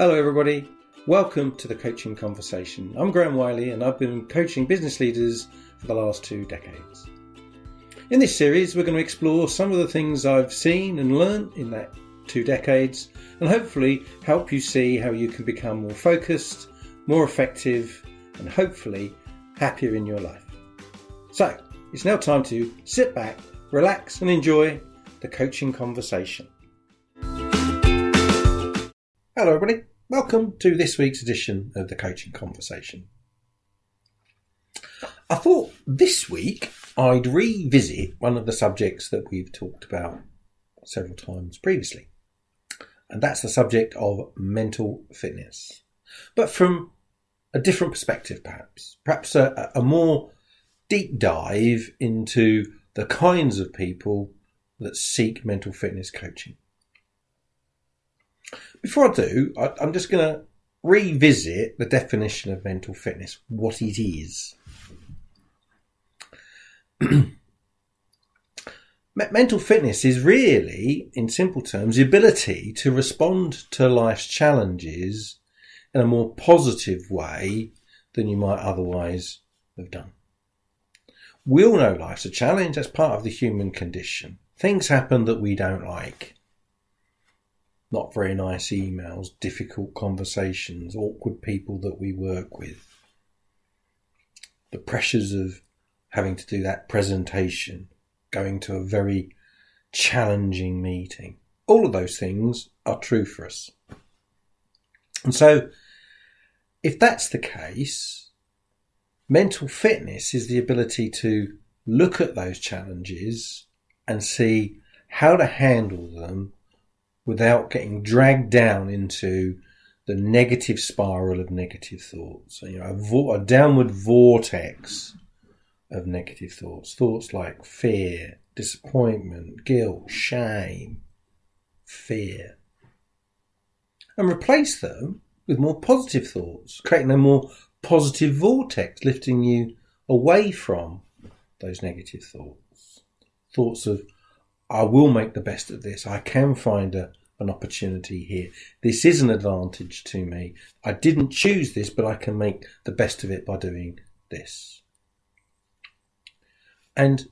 Hello, everybody. Welcome to the Coaching Conversation. I'm Graham Wiley, and I've been coaching business leaders for the last two decades. In this series, we're going to explore some of the things I've seen and learned in that two decades, and hopefully help you see how you can become more focused, more effective, and hopefully happier in your life. So, it's now time to sit back, relax, and enjoy the coaching conversation. Hello, everybody. Welcome to this week's edition of the Coaching Conversation. I thought this week I'd revisit one of the subjects that we've talked about several times previously, and that's the subject of mental fitness, but from a different perspective, perhaps. Perhaps a, a more deep dive into the kinds of people that seek mental fitness coaching. Before I do, I, I'm just going to revisit the definition of mental fitness, what it is. mental fitness is really, in simple terms, the ability to respond to life's challenges in a more positive way than you might otherwise have done. We all know life's a challenge, that's part of the human condition. Things happen that we don't like not very nice emails, difficult conversations, awkward people that we work with, the pressures of having to do that presentation, going to a very challenging meeting. All of those things are true for us. And so, if that's the case, mental fitness is the ability to look at those challenges and see how to handle them without getting dragged down into the negative spiral of negative thoughts. You know, a, vo- a downward vortex of negative thoughts. Thoughts like fear, disappointment, guilt, shame, fear. And replace them with more positive thoughts, creating a more positive vortex, lifting you away from those negative thoughts. Thoughts of, I will make the best of this. I can find a, an opportunity here. This is an advantage to me. I didn't choose this, but I can make the best of it by doing this. And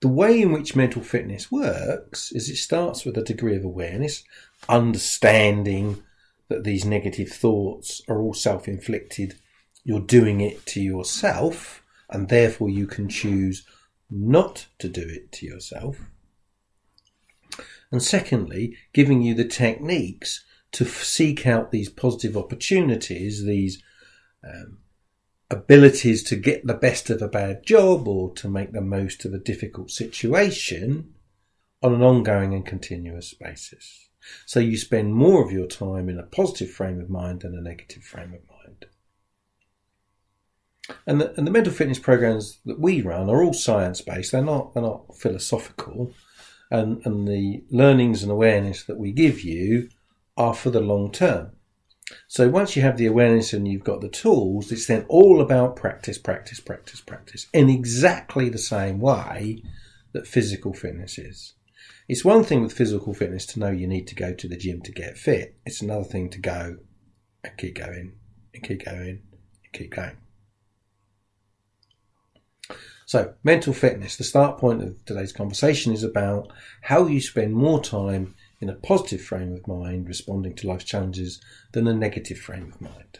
the way in which mental fitness works is it starts with a degree of awareness, understanding that these negative thoughts are all self inflicted. You're doing it to yourself, and therefore you can choose not to do it to yourself. And secondly, giving you the techniques to seek out these positive opportunities, these um, abilities to get the best of a bad job or to make the most of a difficult situation on an ongoing and continuous basis. So you spend more of your time in a positive frame of mind than a negative frame of mind. And the, and the mental fitness programs that we run are all science based. They're not they're not philosophical and, and the learnings and awareness that we give you are for the long term. So once you have the awareness and you've got the tools, it's then all about practice, practice, practice, practice in exactly the same way that physical fitness is. It's one thing with physical fitness to know you need to go to the gym to get fit. It's another thing to go and keep going and keep going and keep going. So, mental fitness, the start point of today's conversation is about how you spend more time in a positive frame of mind responding to life's challenges than a negative frame of mind.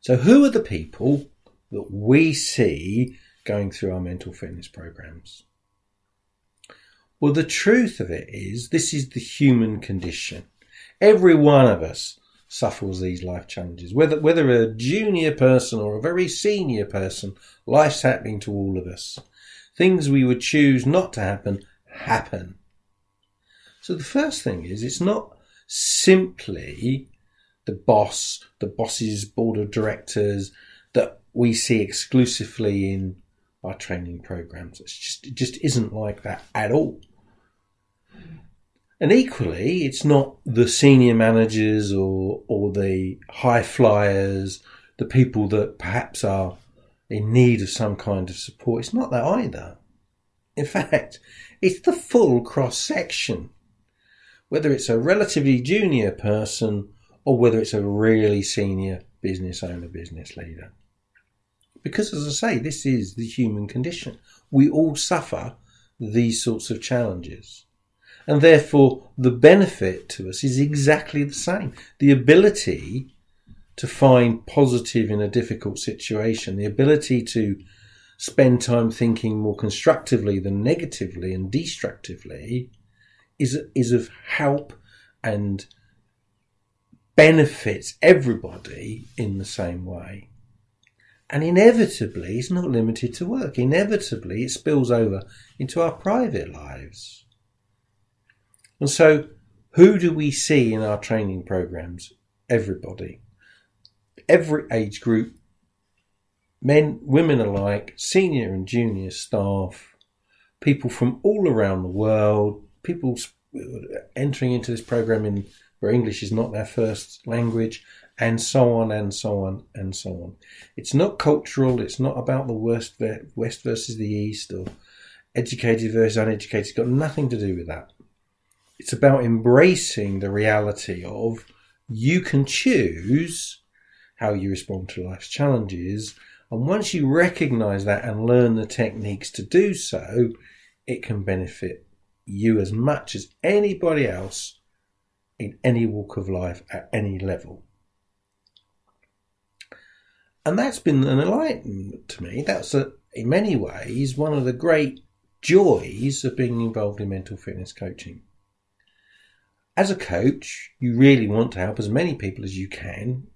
So, who are the people that we see going through our mental fitness programs? Well, the truth of it is, this is the human condition. Every one of us suffers these life challenges. Whether, whether a junior person or a very senior person, life's happening to all of us. Things we would choose not to happen, happen. So the first thing is, it's not simply the boss, the boss's board of directors that we see exclusively in our training programs. It's just, it just isn't like that at all. And equally, it's not the senior managers or, or the high flyers, the people that perhaps are in need of some kind of support. It's not that either. In fact, it's the full cross section. whether it's a relatively junior person or whether it's a really senior business owner, business leader. Because, as I say, this is the human condition. We all suffer these sorts of challenges. And therefore, the benefit to us is exactly the same. The ability to find positive in a difficult situation, the ability to spend time thinking more constructively than negatively and destructively is, is of help and benefits everybody in the same way. And inevitably, it's not limited to work. Inevitably, it spills over into our private lives. And so, who do we see in our training programs? Everybody. Every age group, men, women alike, senior and junior staff, people from all around the world, people entering into this program in where English is not their first language, and so on and so on and so on. It's not cultural. It's not about the West, West versus the East or educated versus uneducated. It's got nothing to do with that. It's about embracing the reality of you can choose how you respond to life's challenges. And once you recognize that and learn the techniques to do so, it can benefit you as much as anybody else in any walk of life at any level. And that's been an enlightenment to me. That's a, in many ways one of the great joys of being involved in mental fitness coaching. As a coach, you really want to help as many people as you can.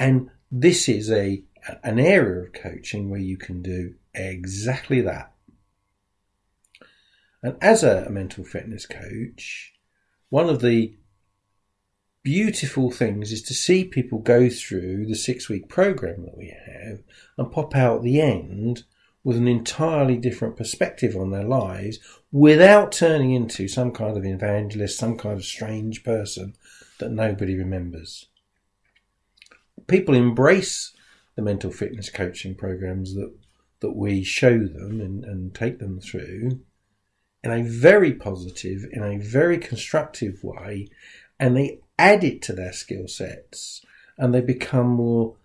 And this is a an area of coaching where you can do exactly that. And as a mental fitness coach, one of the beautiful things is to see people go through the six week program that we have and pop out at the end with an entirely different perspective on their lives without turning into some kind of evangelist, some kind of strange person that nobody remembers. People embrace the mental fitness coaching programs that, that we show them and, and take them through in a very positive, in a very constructive way, and they add it to their skill sets and they become more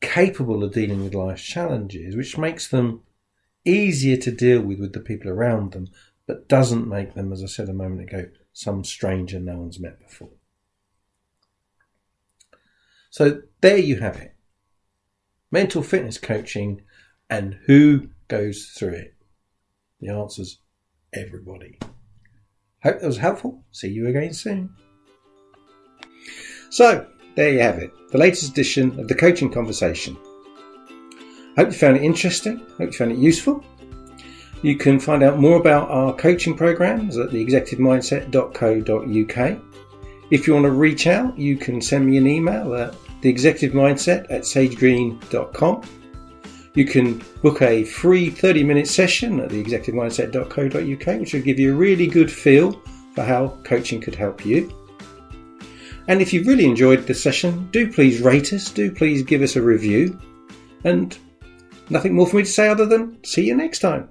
capable of dealing with life's challenges, which makes them easier to deal with with the people around them, but doesn't make them, as I said a moment ago, some stranger no one's met before. So there you have it. Mental fitness coaching and who goes through it? The answer's everybody. Hope that was helpful. See you again soon. So, there you have it, the latest edition of the Coaching Conversation. Hope you found it interesting, hope you found it useful. You can find out more about our coaching programs at theexecutivemindset.co.uk. If you want to reach out, you can send me an email at theexecutivemindset at sagegreen.com. You can book a free 30 minute session at theexecutivemindset.co.uk, which will give you a really good feel for how coaching could help you. And if you've really enjoyed the session, do please rate us, do please give us a review. And nothing more for me to say other than see you next time.